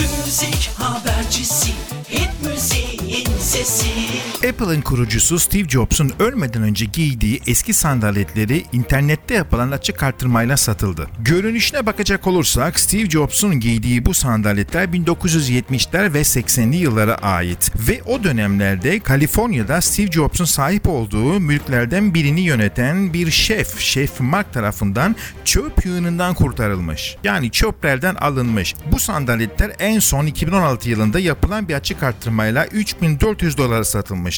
Müzik habercisi. Apple'ın kurucusu Steve Jobs'un ölmeden önce giydiği eski sandaletleri internette yapılan açık artırmayla satıldı. Görünüşüne bakacak olursak Steve Jobs'un giydiği bu sandaletler 1970'ler ve 80'li yıllara ait ve o dönemlerde Kaliforniya'da Steve Jobs'un sahip olduğu mülklerden birini yöneten bir şef, Şef Mark tarafından çöp yığınından kurtarılmış. Yani çöplerden alınmış. Bu sandaletler en son 2016 yılında yapılan bir açık arttırmayla 3400 dolara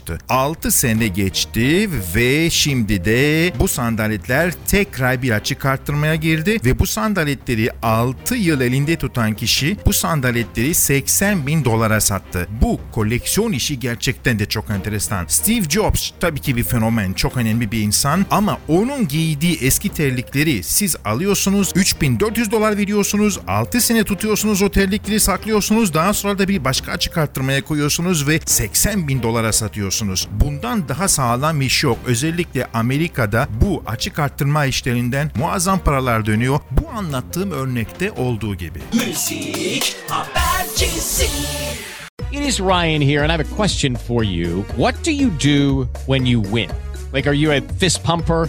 satılmıştı. 6 sene geçti ve şimdi de bu sandaletler tekrar bir açık arttırmaya girdi ve bu sandaletleri 6 yıl elinde tutan kişi bu sandaletleri 80 bin dolara sattı. Bu koleksiyon işi gerçekten de çok enteresan. Steve Jobs tabii ki bir fenomen, çok önemli bir insan ama onun giydiği eski terlikleri siz alıyorsunuz, 3400 dolar veriyorsunuz, 6 sene tutuyorsunuz o terlikleri saklıyorsunuz, daha sonra da bir başka açık arttırmaya koyuyorsunuz ve 80 bin dolara satıyorsunuz. Bundan daha sağlam iş yok. Özellikle Amerika'da bu açık arttırma işlerinden muazzam paralar dönüyor. Bu anlattığım örnekte olduğu gibi. Müzik habercisi It is Ryan here, and I have a question for you. What do you do when you win? Like, are you a fist pumper?